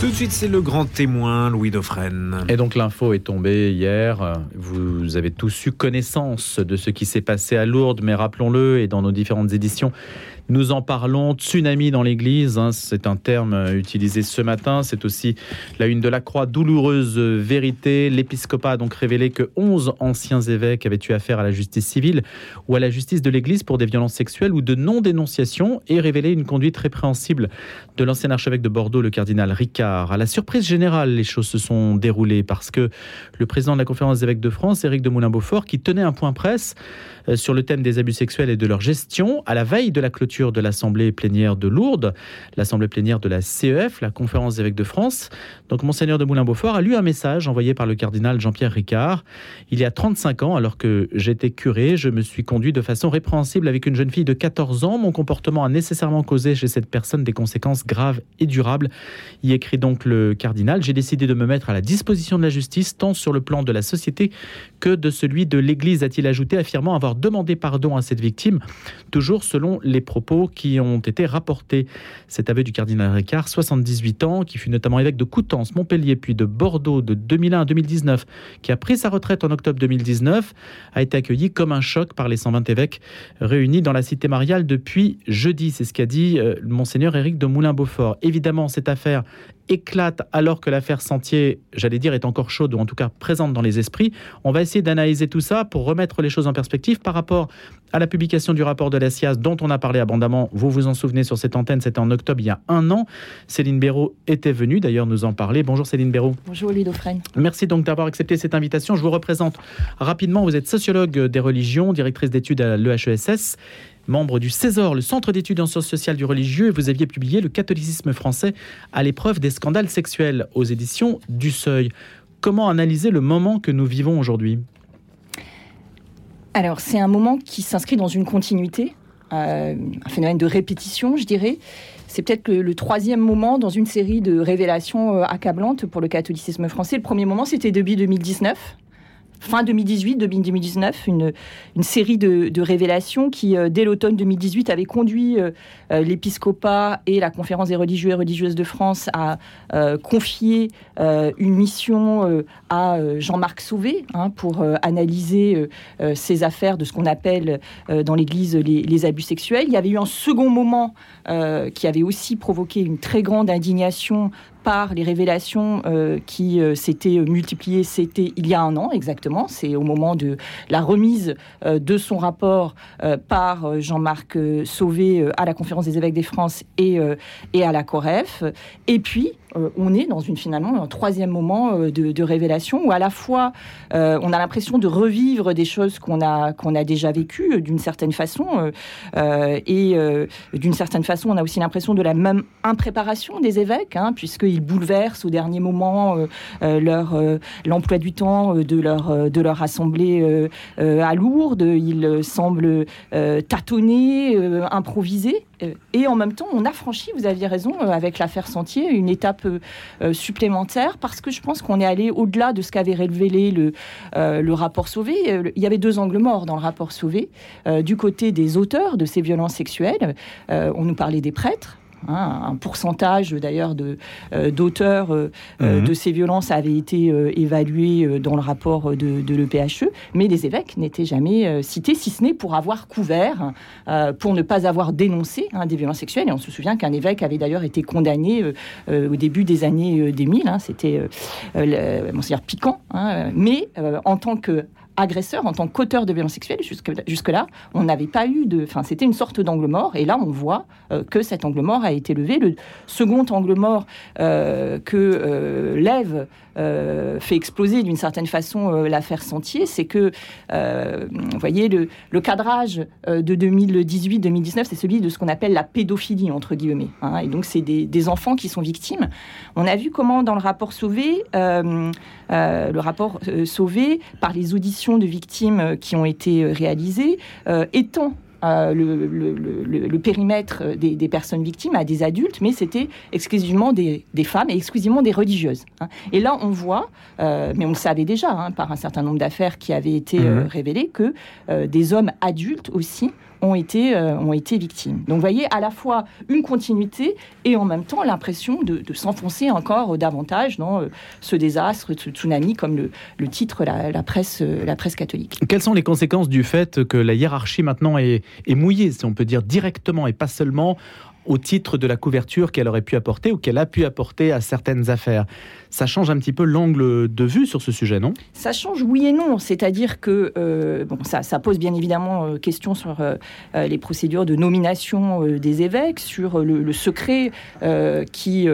Tout de suite, c'est le grand témoin, Louis Dauphren. Et donc l'info est tombée hier. Vous avez tous eu connaissance de ce qui s'est passé à Lourdes, mais rappelons-le, et dans nos différentes éditions, nous en parlons. Tsunami dans l'église, hein, c'est un terme utilisé ce matin. C'est aussi la une de la croix, douloureuse vérité. L'épiscopat a donc révélé que 11 anciens évêques avaient eu affaire à la justice civile ou à la justice de l'église pour des violences sexuelles ou de non-dénonciation et révélé une conduite répréhensible de l'ancien archevêque de Bordeaux, le cardinal Ricard. À la surprise générale, les choses se sont déroulées parce que le président de la conférence des évêques de France, Éric de Moulin-Beaufort, qui tenait un point presse euh, sur le thème des abus sexuels et de leur gestion à la veille de la clôture de l'Assemblée plénière de Lourdes, l'Assemblée plénière de la CEF, la Conférence des évêques de France. Donc Monseigneur de Moulin-Beaufort a lu un message envoyé par le cardinal Jean-Pierre Ricard. Il y a 35 ans, alors que j'étais curé, je me suis conduit de façon répréhensible avec une jeune fille de 14 ans. Mon comportement a nécessairement causé chez cette personne des conséquences graves et durables. Y écrit donc le cardinal. J'ai décidé de me mettre à la disposition de la justice, tant sur le plan de la société que de celui de l'Église, a-t-il ajouté, affirmant avoir demandé pardon à cette victime, toujours selon les propos qui ont été rapportés. Cet aveu du cardinal Ricard, 78 ans, qui fut notamment évêque de Coutances, Montpellier, puis de Bordeaux de 2001 à 2019, qui a pris sa retraite en octobre 2019, a été accueilli comme un choc par les 120 évêques réunis dans la cité mariale depuis jeudi. C'est ce qu'a dit euh, monseigneur Éric de Moulin-Beaufort. Évidemment, cette affaire éclate alors que l'affaire Sentier, j'allais dire, est encore chaude ou en tout cas présente dans les esprits. On va essayer d'analyser tout ça pour remettre les choses en perspective par rapport à la publication du rapport de la SIAS dont on a parlé abondamment. Vous vous en souvenez sur cette antenne, c'était en octobre il y a un an. Céline Béraud était venue d'ailleurs nous en parler. Bonjour Céline Béraud. Bonjour Dauphren. Merci donc d'avoir accepté cette invitation. Je vous représente rapidement. Vous êtes sociologue des religions, directrice d'études à l'EHESS membre du César, le Centre d'études en sciences sociales du religieux, et vous aviez publié Le catholicisme français à l'épreuve des scandales sexuels aux éditions du Seuil. Comment analyser le moment que nous vivons aujourd'hui? Alors, c'est un moment qui s'inscrit dans une continuité, euh, un phénomène de répétition, je dirais. C'est peut-être le, le, troisième moment dans une série de révélations euh, accablantes pour le catholicisme français. Le premier moment, c'était depuis 2019 fin 2018, 2019, une, série de, révélations qui, euh, dès l'automne 2018, avait conduit euh, euh, l'épiscopat et la conférence des religieux et religieuses de France à confier une mission à Jean-Marc Sauvé hein, pour analyser ces affaires de ce qu'on appelle dans l'Église les, abus sexuels. Il y avait eu un second moment qui avait aussi provoqué une très grande indignation par les révélations euh, qui euh, s'étaient multipliées, c'était il y a un an exactement, c'est au moment de la remise euh, de son rapport euh, par Jean-Marc Sauvé à la conférence des évêques des France et, et à la COREF. Et puis, on est dans une finalement un troisième moment de, de, révélation où à la fois on a l'impression de revivre des choses qu'on a qu'on a déjà vécues d'une certaine façon et d'une certaine façon on a aussi l'impression de la même impréparation des évêques hein, puisque ils bouleversent au dernier moment euh, euh, euh, l'emploi du temps de leur de leur assemblée à Lourdes. Ils semblent tâtonner, improviser. Et en même temps, on a franchi, vous aviez raison, avec l'affaire Sentier, une étape supplémentaire parce que je pense qu'on est allé au-delà de ce qu'avait révélé le, le rapport Sauvé. Il y avait deux angles morts dans le rapport Sauvé. du côté des auteurs de ces violences sexuelles, on nous parlait des prêtres, Hein, un pourcentage d'ailleurs euh, d'auteurs euh, euh, mhm. de ces violences avait été évalué dans le rapport de, de l'EPHE, mais les évêques n'étaient jamais cités, si ce n'est pour avoir couvert, pour ne pas avoir dénoncé hein, des violences sexuelles. Et on se souvient qu'un évêque avait d'ailleurs été condamné au début des années 2000, hein, c'était Monseigneur Piquant, mais en tant que agresseur, en tant qu'auteur de violences sexuelles. Jusque-là, on n'avait pas eu de. Enfin, c'était une sorte d'angle mort. Et là, on voit euh, que cet angle mort a été levé. Le second angle mort euh, que euh, lève fait exploser d'une certaine façon l'affaire Sentier, c'est que, vous voyez, le, le cadrage de 2018-2019, c'est celui de ce qu'on appelle la pédophilie, entre guillemets. Hein, et donc, c'est des, des, enfants qui sont victimes. On a vu comment, dans le rapport Sauvé, le rapport Sauvé, par les auditions de victimes qui ont été réalisées, étant euh, le, le, le, le, périmètre des, des, personnes victimes à des adultes, mais c'était exclusivement des, des, femmes et exclusivement des religieuses. Hein. Et là, on voit, euh, mais on le savait déjà hein, par un certain nombre d'affaires qui avaient été euh, mmh. révélées, que euh, des hommes adultes aussi ont été, ont été victimes. Donc vous voyez à la fois une continuité et en même temps l'impression de, s'enfoncer encore davantage dans ce désastre, ce tsunami, comme le, titre la, presse, la presse catholique. Quelles sont les conséquences du fait que la hiérarchie maintenant est mouillée, si on peut dire directement et pas seulement au titre de la couverture qu'elle aurait pu apporter ou qu'elle a pu apporter à certaines affaires. Ça change un petit peu l'angle de vue sur ce sujet, non? Ça change oui et non. C'est-à-dire que euh, bon, ça, pose bien évidemment euh, question sur euh, les procédures de nomination des évêques, sur le, secret qui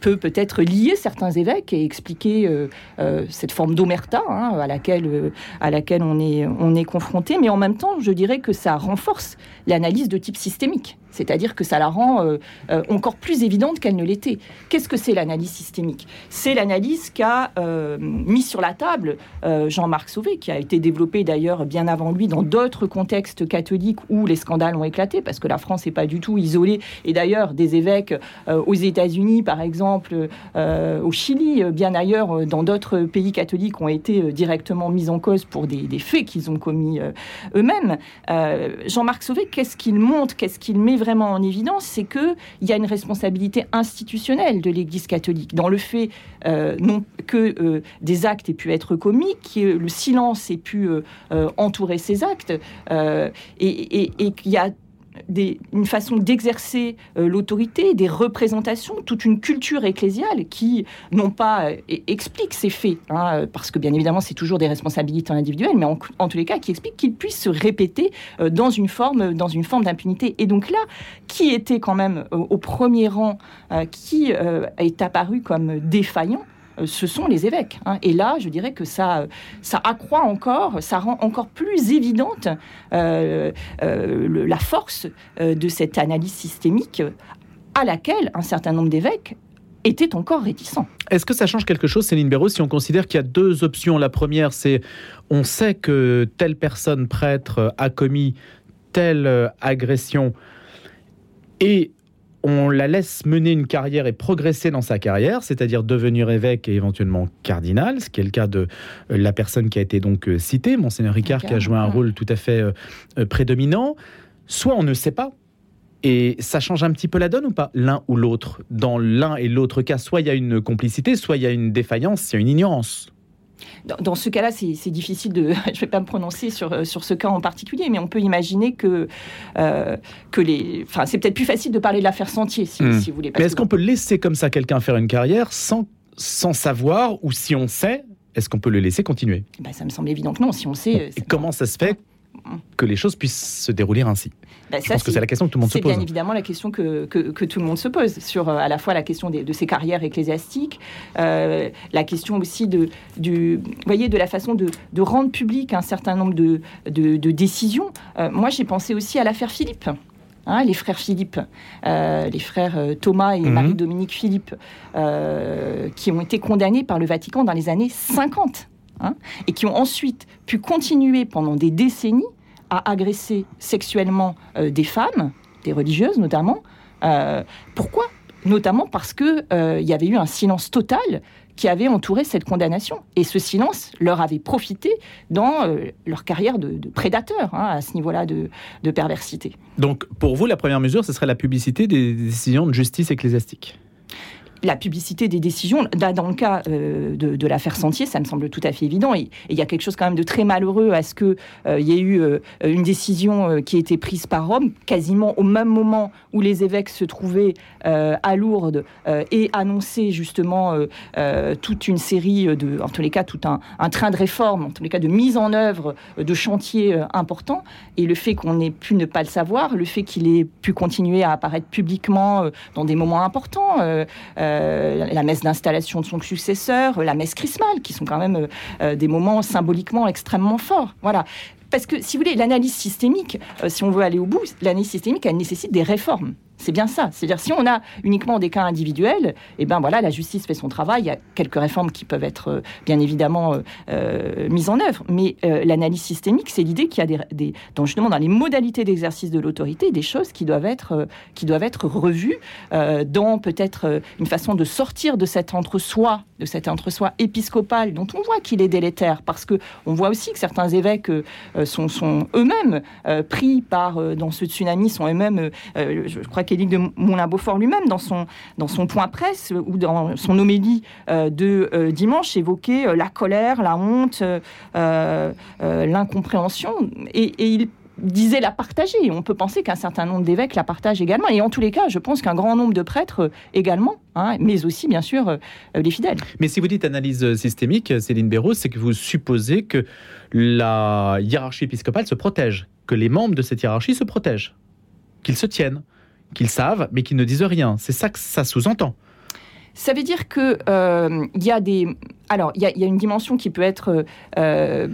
peut peut-être lier certains évêques et expliquer cette forme d'omerta hein, à, laquelle, à laquelle on est, on est confronté. Mais en même temps, je dirais que ça renforce l'analyse de type systémique. C'est-à-dire que ça la rend euh, euh, encore plus évidente qu'elle ne l'était. Qu'est-ce que c'est l'analyse systémique? C'est l'analyse qu'a euh, mis sur la table Jean-Marc Sauvé, qui a été développé d'ailleurs bien avant lui dans d'autres contextes catholiques où les scandales ont éclaté, parce que la France n'est pas du tout isolée. Et d'ailleurs, des évêques aux États-Unis, par exemple, au Chili, bien ailleurs, dans d'autres pays catholiques, ont été directement mis en cause pour des, des faits qu'ils ont commis eux-mêmes. Jean-Marc Sauvé, qu'est-ce qu'il montre? Qu'est-ce qu'il met vraiment en évidence, c'est qu'il y a une responsabilité institutionnelle de l'Église catholique dans le fait euh, non, que euh, des actes aient pu être commis, que le silence ait pu euh, entourer ces actes, et, et qu'il y a une façon d'exercer euh, l'autorité, des représentations, toute une culture ecclésiale qui, non pas euh, explique ces faits, hein, parce que bien évidemment c'est toujours des responsabilités individuelles, mais en, tous les cas qui explique qu'ils puissent se répéter euh, dans une forme, dans une forme d'impunité. Et donc là, qui était quand même au premier rang, qui est apparu comme défaillant euh, ce sont les évêques. Hein. Et là, je dirais que ça, ça accroît encore, ça rend encore plus évidente euh, euh, la force de cette analyse systémique à laquelle un certain nombre d'évêques étaient encore réticents. Est-ce que ça change quelque chose, Céline Béraud, si on considère qu'il y a deux options? La première, c'est on sait que telle personne prêtre a commis telle agression et on la laisse mener une carrière et progresser dans sa carrière, c'est-à-dire devenir évêque et éventuellement cardinal, ce qui est le cas de euh, la personne qui a été donc euh, citée, monseigneur Ricard, qui a joué un rôle tout à fait euh, prédominant. Soit on ne sait pas, et ça change un petit peu la donne ou pas, l'un ou l'autre Dans l'un et l'autre cas, soit il y a une complicité, soit il y a une défaillance, il y a une ignorance. Dans, ce cas-là, c'est difficile de. Je ne vais pas me prononcer sur, euh, sur ce cas en particulier, mais on peut imaginer que, euh, que les. Enfin, c'est peut-être plus facile de parler de l'affaire Sentier, si, hmm. vous voulez. mais est-ce qu'on peut laisser comme ça quelqu'un faire une carrière sans, sans savoir, ou si on sait, est-ce qu'on peut le laisser continuer? Bah, Ça me semble évident que non. Si on sait. Et comment ça se fait que les choses puissent se dérouler ainsi bah, Je pense que c'est la question que tout le monde se pose. C'est bien évidemment la question que, que, tout le monde se pose sur euh, à la fois la question de ses carrières ecclésiastiques, euh, la question aussi de, du, voyez, de la façon de, de, rendre public un certain nombre de, de, décisions. Euh, moi, j'ai pensé aussi à l'affaire Philippe. Hein, les frères Philippe, les frères Thomas et mhm. Marie-Dominique Philippe, qui ont été condamnés par le Vatican dans les années 50. Hein, et qui ont ensuite pu continuer pendant des décennies à agresser sexuellement euh, des femmes, des religieuses notamment. Euh, pourquoi? Notamment parce qu'il euh, y avait eu un silence total qui avait entouré cette condamnation. Et ce silence leur avait profité dans leur carrière de, prédateur, hein, à ce niveau-là de, de perversité. Donc, pour vous, la première mesure, ce serait la publicité des décisions de justice ecclésiastique la publicité des décisions, dans le cas euh, de, l'affaire Sentier, ça me semble tout à fait évident. Et il y a quelque chose quand même de très malheureux à ce qu'il euh, y ait eu euh, une décision qui a été prise par Rome, quasiment au même moment où les évêques se trouvaient à Lourdes et annonçaient justement toute une série de, en tous les cas, tout un, train de réformes, en tous les cas de mise en œuvre de chantiers importants. Et le fait qu'on ait pu ne pas le savoir, le fait qu'il ait pu continuer à apparaître publiquement dans des moments importants, la messe d'installation de son successeur, la messe chrismale, qui sont quand même euh, des moments symboliquement extrêmement forts. Voilà parce que, si vous voulez, l'analyse systémique, euh, si on veut aller au bout, l'analyse systémique, elle nécessite des réformes. C'est bien ça. C'est-à-dire si on a uniquement des cas individuels, eh ben voilà, la justice fait son travail. Il y a quelques réformes qui peuvent être euh, bien évidemment euh, mises en œuvre, mais l'analyse systémique, c'est l'idée qu'il y a des, dans, justement dans les modalités d'exercice de l'autorité, des choses qui doivent être qui doivent être revues dans peut-être une façon de sortir de cet entre-soi, de cet entre-soi épiscopal dont on voit qu'il est délétère, parce que on voit aussi que certains évêques sont, sont eux-mêmes pris par dans ce tsunami, sont eux-mêmes, je crois qu'Éric de Moulin-Beaufort lui-même, dans son, dans son point presse ou dans son homélie de dimanche, évoquait la colère, la honte, l'incompréhension, et, il disait la partager. On peut penser qu'un certain nombre d'évêques la partagent également. Et en tous les cas, je pense qu'un grand nombre de prêtres euh, également, hein, mais aussi, bien sûr, euh, les fidèles. Mais si vous dites analyse systémique, Céline Béraud, c'est que vous supposez que la hiérarchie épiscopale se protège, que les membres de cette hiérarchie se protègent, qu'ils se tiennent, qu'ils savent, mais qu'ils ne disent rien. C'est ça que ça sous-entend. Ça veut dire qu'il euh, y a des alors, il y, a une dimension qui peut être euh,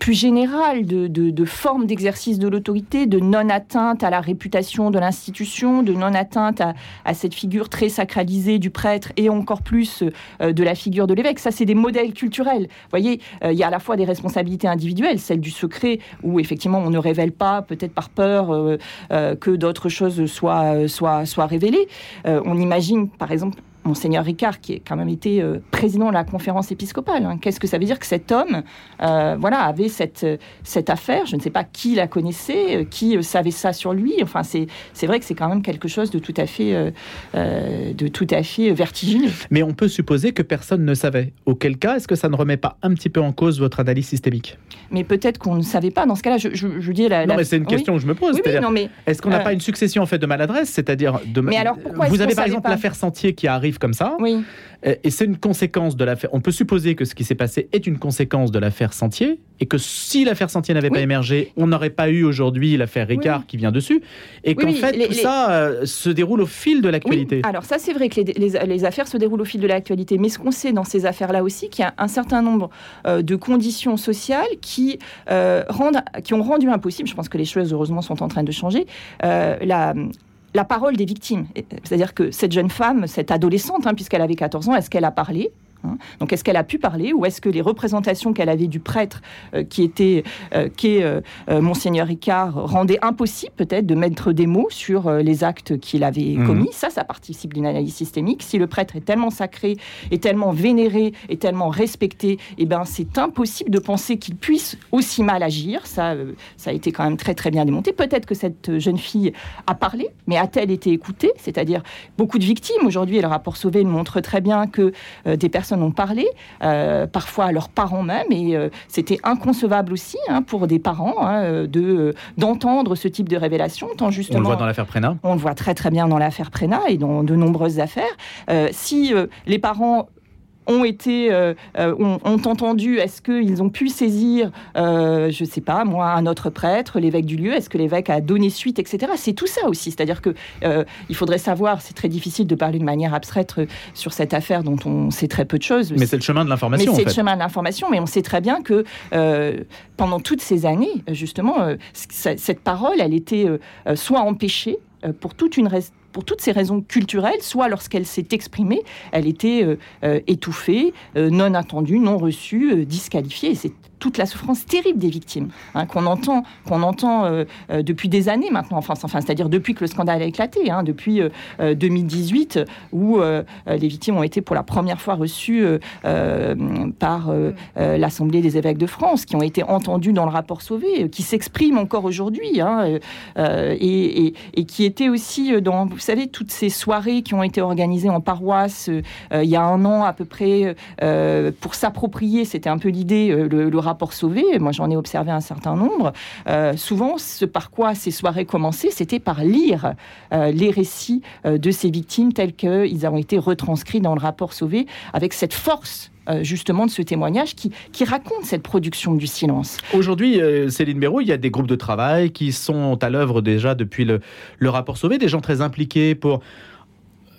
plus générale de, forme d'exercice de l'autorité, de non-atteinte à la réputation de l'institution, de non-atteinte à, cette figure très sacralisée du prêtre et encore plus euh, de la figure de l'évêque. Ça, c'est des modèles culturels. Vous voyez, il y a à la fois des responsabilités individuelles, celle du secret, où effectivement on ne révèle pas, peut-être par peur que d'autres choses soient, soient, soient révélées. on imagine, par exemple, Monseigneur Ricard, qui est quand même été euh, président de la conférence épiscopale. Hein. Qu'est-ce que ça veut dire que cet homme, euh, voilà, avait cette, cette affaire? Je ne sais pas qui la connaissait, euh, qui savait ça sur lui. Enfin, c'est, vrai que c'est quand même quelque chose de tout à fait, de tout à fait vertigineux. Mais on peut supposer que personne ne savait. Auquel cas, est-ce que ça ne remet pas un petit peu en cause votre analyse systémique? Mais peut-être qu'on ne savait pas. Dans ce cas-là, je, je, dis la, Non, mais c'est une question que je me pose. Oui, mais, est-ce qu'on n'a pas une succession en fait de maladresse, c'est-à-dire de. Mais alors pourquoi Vous avez par exemple l'affaire Sentier qui arrive comme ça. Oui. Et c'est une conséquence de l'affaire. On peut supposer que ce qui s'est passé est une conséquence de l'affaire Sentier, et que si l'affaire Sentier n'avait pas émergé, on n'aurait pas eu aujourd'hui l'affaire Ricard qui vient dessus, et qu'en fait tout ça euh, se déroule au fil de l'actualité. Alors ça, c'est vrai que les, affaires se déroulent au fil de l'actualité, mais ce qu'on sait dans ces affaires-là aussi, qu'il y a un certain nombre euh, de conditions sociales qui euh, rendent, qui ont rendu impossible. Je pense que les choses heureusement sont en train de changer. la la parole des victimes. C'est-à-dire que cette jeune femme, cette adolescente, hein, puisqu'elle avait 14 ans, est-ce qu'elle a parlé? Donc est-ce qu'elle a pu parler ou est-ce que les représentations qu'elle avait du prêtre euh, qui était euh, qui est euh, monseigneur Ricard rendaient impossible peut-être de mettre des mots sur les actes qu'il avait mhm. commis? Ça, ça participe d'une analyse systémique. Si le prêtre est tellement sacré, est tellement vénéré, est tellement respecté, eh ben c'est impossible de penser qu'il puisse aussi mal agir. Ça, ça a été quand même très très bien démonté. Peut-être que cette jeune fille a parlé, mais a-t-elle été écoutée? C'est-à-dire beaucoup de victimes aujourd'hui. Et le rapport Sauvé montre très bien que des personnes ont parlé, euh, parfois à leurs parents même, et euh, c'était inconcevable aussi hein, pour des parents hein, de d'entendre ce type de révélation. Tant justement, on le voit dans l'affaire Prénat. On le voit très très bien dans l'affaire Prénat et dans de nombreuses affaires. Euh, si les parents ont été, euh, euh, ont, entendu, est-ce qu'ils ont pu saisir, euh, je ne sais pas, moi, un autre prêtre, l'évêque du lieu, est-ce que l'évêque a donné suite, etc. C'est tout ça aussi. C'est-à-dire que il faudrait savoir, c'est très difficile de parler de manière abstraite sur cette affaire dont on sait très peu de choses. Mais c'est le chemin de l'information. Mais c'est le chemin de l'information, mais on sait très bien que pendant toutes ces années, justement, cette parole, elle était soit empêchée pour toute une pour toutes ces raisons culturelles, soit lorsqu'elle s'est exprimée, elle était euh, euh, étouffée, euh, non attendue, non reçue, disqualifiée. Toute la souffrance terrible des victimes hein, qu'on entend, qu'on entend depuis des années maintenant, enfin, enfin c'est-à-dire depuis que le scandale a éclaté, hein, depuis 2018, où les victimes ont été pour la première fois reçues par l'Assemblée des évêques de France, qui ont été entendues dans le rapport Sauvé, qui s'expriment encore aujourd'hui, hein, et, qui étaient aussi dans vous savez, toutes ces soirées qui ont été organisées en paroisse euh, euh, il y a un an à peu près euh, pour s'approprier, c'était un peu l'idée, le, rapport Sauvé. Moi, j'en ai observé un certain nombre. souvent, ce par quoi ces soirées commençaient, c'était par lire les récits de ces victimes tels qu'ils ont été retranscrits dans le rapport Sauvé avec cette force justement de ce témoignage qui, qui raconte cette production du silence. Aujourd'hui, Céline Béraud, il y a des groupes de travail qui sont à l'œuvre déjà depuis le, le rapport Sauvé, des gens très impliqués pour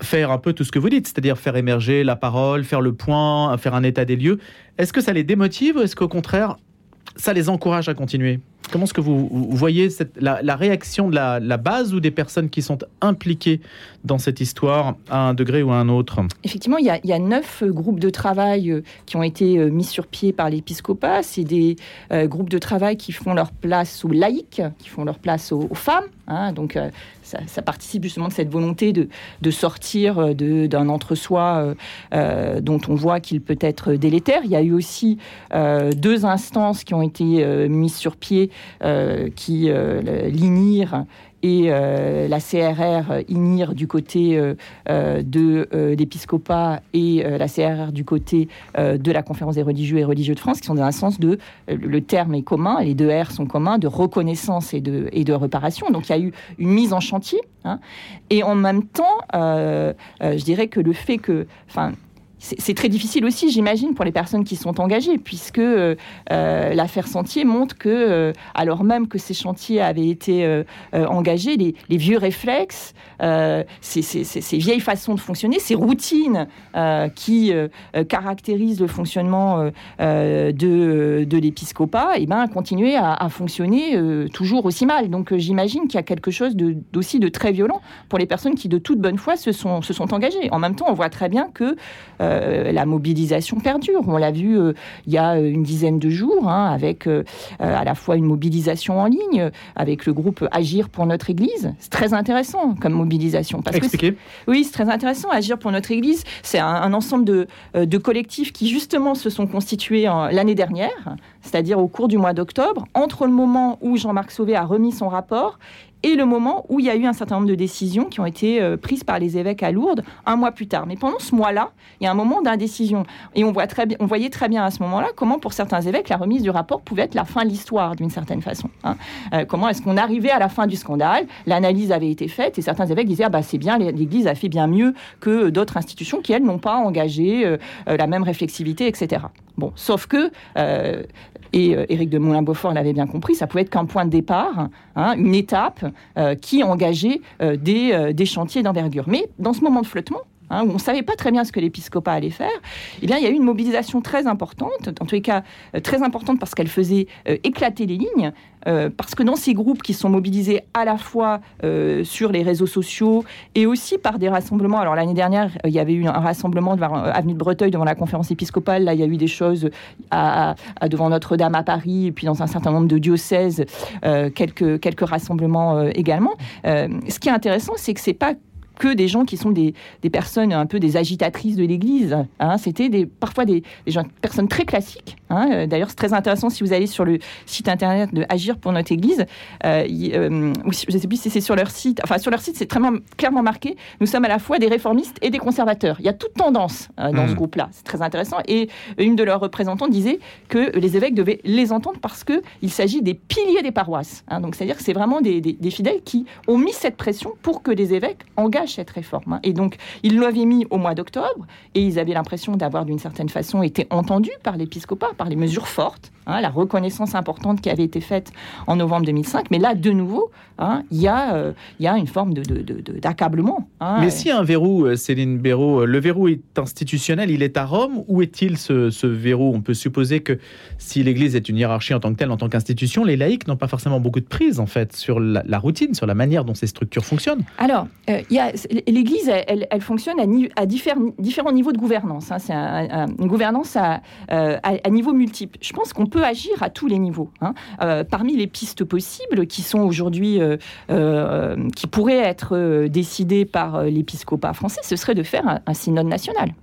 faire un peu tout ce que vous dites, c'est-à-dire faire émerger la parole, faire le point, faire un état des lieux. Est-ce que ça les démotive ou est-ce qu'au contraire, ça les encourage à continuer? Comment est-ce que vous, voyez la, réaction de la, base ou des personnes qui sont impliquées dans cette histoire à un degré ou à un autre Effectivement, il y, a, neuf groupes de travail euh, qui ont été euh, mis sur pied par l'épiscopat. C'est des euh, groupes de travail qui font leur place aux laïcs, qui font leur place aux, femmes. Hein. donc, ça, participe justement de cette volonté de sortir d'un entre-soi dont on voit qu'il peut être délétère. Il y a eu aussi deux instances qui ont été mises sur pied, qui l'INIR et euh, la CRR INIR du côté euh, euh, de l'épiscopat et la CRR du côté de la conférence des religieux et religieux de France, qui sont dans un sens de, le terme est commun, les deux R sont communs, de reconnaissance et de, et de réparation. Donc il y a eu une mise en chantier. Hein. et en même temps, je dirais que le fait que, enfin, c'est très difficile aussi, j'imagine, pour les personnes qui sont engagées, puisque euh, euh, l'affaire Sentier montre que, euh, alors même que ces chantiers avaient été engagés, les, vieux réflexes, ces, vieilles façons de fonctionner, ces routines qui caractérisent le fonctionnement de, l'épiscopat, eh ben, continuaient à, fonctionner toujours aussi mal. Donc j'imagine qu'il y a quelque chose d'aussi de, très violent pour les personnes qui, de toute bonne foi, se sont engagées. En même temps, on voit très bien que euh, la mobilisation perdure. On l'a vu euh, il y a euh, une dizaine de jours, hein, avec à la fois une mobilisation en ligne, avec le groupe Agir pour notre Église. C'est très intéressant comme mobilisation. Parce Expliquez. oui, c'est très intéressant. Agir pour notre Église, c'est un, ensemble de, de, collectifs qui justement se sont constitués l'année dernière, c'est-à-dire au cours du mois d'octobre, entre le moment où Jean-Marc Sauvé a remis son rapport et le moment où il y a eu un certain nombre de décisions qui ont été euh, prises par les évêques à Lourdes un mois plus tard. Mais pendant ce mois-là, il y a un moment d'indécision. Et on, voit très bien, on voyait très bien à ce moment-là comment, pour certains évêques, la remise du rapport pouvait être la fin de l'histoire, d'une certaine façon. Hein. Euh, comment est-ce qu'on arrivait à la fin du scandale L'analyse avait été faite et certains évêques disaient ah bah, c'est bien, l'Église a fait bien mieux que d'autres institutions qui, elles, n'ont pas engagé euh, la même réflexivité, etc. Bon, sauf que, et Éric de Moulin-Beaufort l'avait bien compris, ça pouvait être qu'un point de départ, hein, une étape qui engageait euh, euh, des chantiers d'envergure. Mais dans ce moment de flottement, Hein, où on ne savait pas très bien ce que l'épiscopat allait faire, eh bien, il y a eu une mobilisation très importante, en tous les cas très importante parce qu'elle faisait éclater les lignes, parce que dans ces groupes qui sont mobilisés à la fois sur les réseaux sociaux et aussi par des rassemblements, alors l'année dernière, il y avait eu un rassemblement devant Avenue de Breteuil devant la conférence épiscopale, là il y a eu des choses devant Notre-Dame à Paris, et puis dans un certain nombre de diocèses, quelques, quelques rassemblements également. ce qui est intéressant, c'est que c'est pas que des gens qui sont des, des personnes un peu des agitatrices de l'Église. Hein. C'était des, parfois des, des gens, personnes très classiques. Hein. Euh, d'ailleurs, c'est très intéressant si vous allez sur le site internet de Agir pour notre Église, euh, euh, ou je ne sais plus si c'est sur leur site. Enfin, sur leur site, c'est très clairement marqué. Nous sommes à la fois des réformistes et des conservateurs. Il y a toute tendance dans ce hmm. groupe-là. C'est très intéressant. Et une de leurs représentants disait que les évêques devaient les entendre parce que il s'agit des piliers des paroisses. Hein. Donc, c'est-à-dire que c'est vraiment des, des fidèles qui ont mis cette pression pour que les évêques engagent cette réforme. Hein. Et donc, ils l'avaient mis au mois d'octobre, et ils avaient l'impression d'avoir, d'une certaine façon, été entendus par l'épiscopat, par les mesures fortes, hein, la reconnaissance importante qui avait été faite en novembre 2005. Mais là, de nouveau, hein, il y, euh, y, a une forme d'accablement. De, de, Mais a un verrou, euh, Céline Béraud, euh, le verrou est institutionnel, il est à Rome. Où est-il ce, verrou? On peut supposer que si l'Église est une hiérarchie en tant que telle, en tant qu'institution, les laïcs n'ont pas forcément beaucoup de prise, en fait, sur la, routine, sur la manière dont ces structures fonctionnent. Alors, l'Église, elle, fonctionne à, différents, niveaux de gouvernance. Hein. C'est une gouvernance euh, à, niveau multiple. Je pense qu'on peut agir à tous les niveaux. Hein. Euh, parmi les pistes possibles qui sont aujourd'hui, euh, qui pourraient être décidées par l'épiscopat français, ce serait de faire un synode national.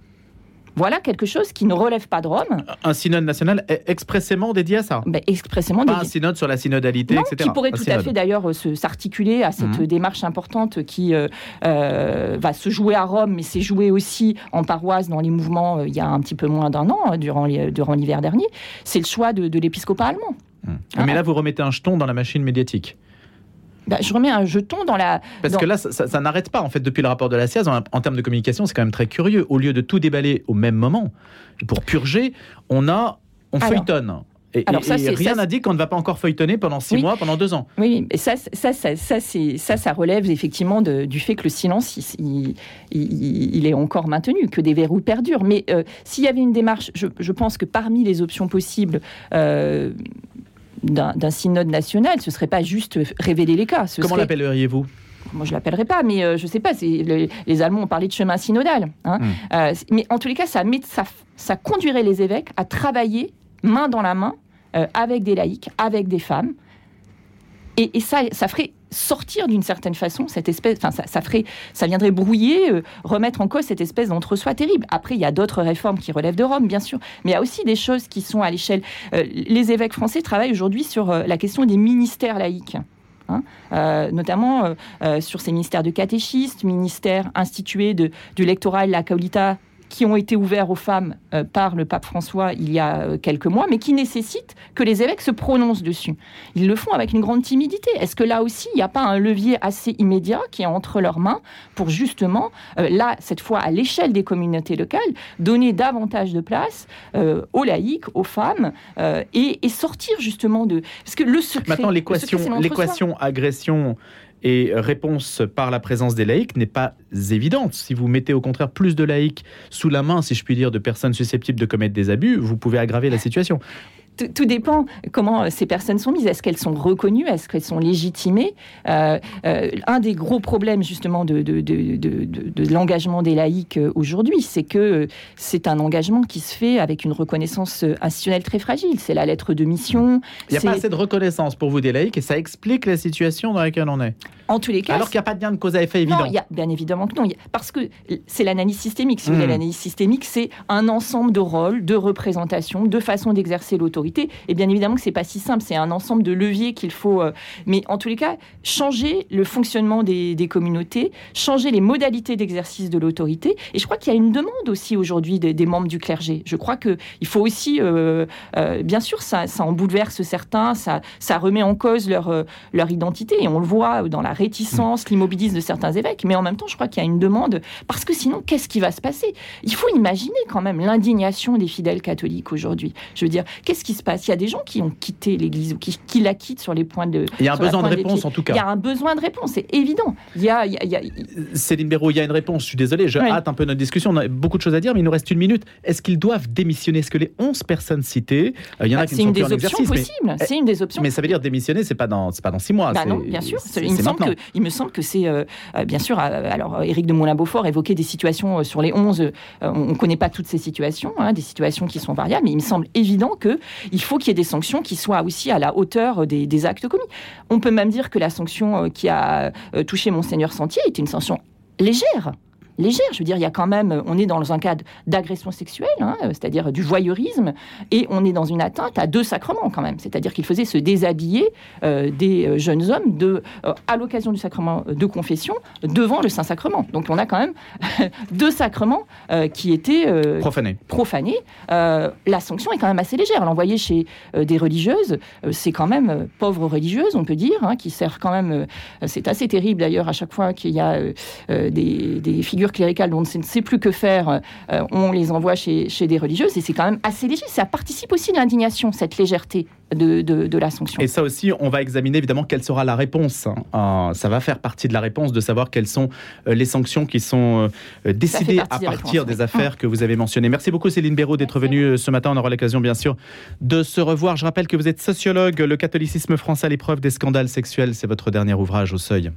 Voilà quelque chose qui ne relève pas de Rome. Un synode national expressément dédié à ça ben, Expressément pas dédié. un synode sur la synodalité, non, etc. Qui pourrait tout à fait d'ailleurs s'articuler à cette mhm. démarche importante qui euh, euh, va se jouer à Rome, mais s'est jouée aussi en paroisse dans les mouvements euh, il y a un petit peu moins d'un an, durant l'hiver dernier. C'est le choix de, l'épiscopat allemand. Mhm. Mais là, vous remettez un jeton dans la machine médiatique. Bah, je remets un jeton dans la. Parce que là, ça, n'arrête pas, en fait, depuis le rapport de la SIAZ. En, termes de communication, c'est quand même très curieux. Au lieu de tout déballer au même moment, pour purger, on a. On feuilletonne. Et, Alors ça, rien n'a dit qu'on ne va pas encore feuilletonner pendant six mois, pendant deux ans. Oui, et ça, ça, ça, ça, ça, ça relève effectivement du fait que le silence, il, il, est encore maintenu, que des verrous perdurent. Mais euh, s'il y avait une démarche, je, je, pense que parmi les options possibles, euh, d'un synode national, ce serait pas juste révéler les cas. Ce Comment serait- l'appelleriez-vous? Moi je l'appellerai pas, mais euh, je sais pas. le- les Allemands ont parlé de chemin synodal. hein. Hmm. Euh, mais en tous les cas, ça, met- ça, ça conduirait les évêques à travailler main dans la main euh, avec des laïcs, avec des femmes, et, ça, ça ferait sortir d'une certaine façon cette espèce, enfin ça, ferait, ça viendrait brouiller, euh, remettre en cause cette espèce d'entre-soi terrible. Après, il y a d'autres réformes qui relèvent de Rome, bien sûr, mais il y a aussi des choses qui sont à l'échelle. euh, les évêques français travaillent aujourd'hui sur euh, la question des ministères laïques. hein. Notamment sur ces ministères de catéchistes, ministères institués de, du lectorat et de la qui ont été ouverts aux femmes euh, par le pape François il y a euh, quelques mois, mais qui nécessitent que les évêques se prononcent dessus. Ils le font avec une grande timidité. Est-ce que là aussi, il n'y a pas un levier assez immédiat qui est entre leurs mains pour justement, euh, là, cette fois à l'échelle des communautés locales, donner davantage de place aux laïcs, aux femmes, et, et sortir justement de... Parce que le secret... Maintenant, l'équation agression et réponse par la présence des laïcs n'est pas évidente. Si vous mettez au contraire plus de laïcs sous la main, si je puis dire, de personnes susceptibles de commettre des abus, vous pouvez aggraver la situation. Tout, dépend comment euh, ces personnes sont mises. Est-ce qu'elles sont reconnues? Est-ce qu'elles sont légitimées? Euh, euh, Un des gros problèmes justement de, de, de, de, de- de l'engagement des laïcs aujourd'hui, c'est que c'est un engagement qui se fait avec une reconnaissance institutionnelle très fragile. C'est la lettre de mission. Il n'y a pas assez de reconnaissance pour vous des laïcs et ça explique la situation dans laquelle on est. En tous les cas, Alors qu'il n'y a pas de lien de cause à effet évident. Non, il y a, bien évidemment que non. Parce que c'est l'analyse systémique. Si vous Mm. voulez, l'analyse systémique, c'est un ensemble de rôles, de représentations, de façons d'exercer l'autorité. Et bien évidemment que c'est pas si simple. C'est un ensemble de leviers qu'il faut. euh, mais en tous les cas, changer le fonctionnement des, des communautés, changer les modalités d'exercice de l'autorité. Et je crois qu'il y a une demande aussi aujourd'hui des, des membres du clergé. Je crois que il faut aussi, euh, euh, bien sûr, ça, ça en bouleverse certains, ça, ça remet en cause leur, leur identité. Et on le voit dans la réticence, l'immobilisme de certains évêques. Mais en même temps, je crois qu'il y a une demande. Parce que sinon, qu'est-ce qui va se passer? Il faut imaginer quand même l'indignation des fidèles catholiques aujourd'hui. Je veux dire, qu'est-ce qui se passe Il y a des gens qui ont quitté l'Église ou qui, qui la quittent sur les points de. Il y a un besoin de réponse en tout Il y cas. a un besoin de réponse, c'est évident. Il y a, il y a- il y a- Céline Béraud, il y a une réponse. Je suis désolé, je Oui. hâte un peu notre discussion. On a beaucoup de choses à dire, mais il nous reste une minute. Est-ce qu'ils doivent démissionner? Est-ce que les 11 personnes citées, euh, il y en a bah, qui c'est ne sont une plus des en options exercice, mais, possibles. C'est une des options. mais ça veut dire démissionner, c'est pas dans, c'est pas dans six mois. Bah non, bien sûr. Il me, semble que, il me semble que c'est, euh, euh, bien sûr, alors Éric de Moulin-Beaufort évoquait des situations sur les 11, euh, on ne connaît pas toutes ces situations, hein, des situations qui sont variables, mais il me semble évident qu'il faut qu'il y ait des sanctions qui soient aussi à la hauteur euh, des, des actes commis. On peut même dire que la sanction euh, qui a euh, touché Monseigneur Sentier était une sanction légère. Légère, je veux dire, il y a quand même, on est dans un cadre d'agression sexuelle, hein, euh, c'est-à-dire du voyeurisme, et on est dans une atteinte à deux sacrements quand même, c'est-à-dire qu'il faisait se déshabiller euh, des euh, jeunes hommes de, euh, à l'occasion du sacrement de confession devant le Saint-Sacrement. Donc on a quand même deux sacrements euh, qui étaient euh, Profané. profanés. Euh, la sanction est quand même assez légère. L'envoyer chez euh, des religieuses, euh, c'est quand même euh, pauvres religieuses, on peut dire, hein, qui servent quand même. euh, c'est assez terrible d'ailleurs à chaque fois qu'il y a euh, euh, des, des figures cléricales dont on ne sait plus que faire, euh, on les envoie chez, chez des religieuses et c'est quand même assez léger. Ça participe aussi de l'indignation, cette légèreté de, de- de la sanction. Et ça aussi, on va examiner évidemment quelle sera la réponse. hein. Euh, ça va faire partie de la réponse de savoir quelles sont euh, les sanctions qui sont euh, décidées à des partir réponses, des oui. affaires que vous avez mentionnées. Merci beaucoup Céline Béraud d'être venue ce matin. On aura l'occasion bien sûr de se revoir. Je rappelle que vous êtes sociologue, le catholicisme français à l'épreuve des scandales sexuels. C'est votre dernier ouvrage au seuil.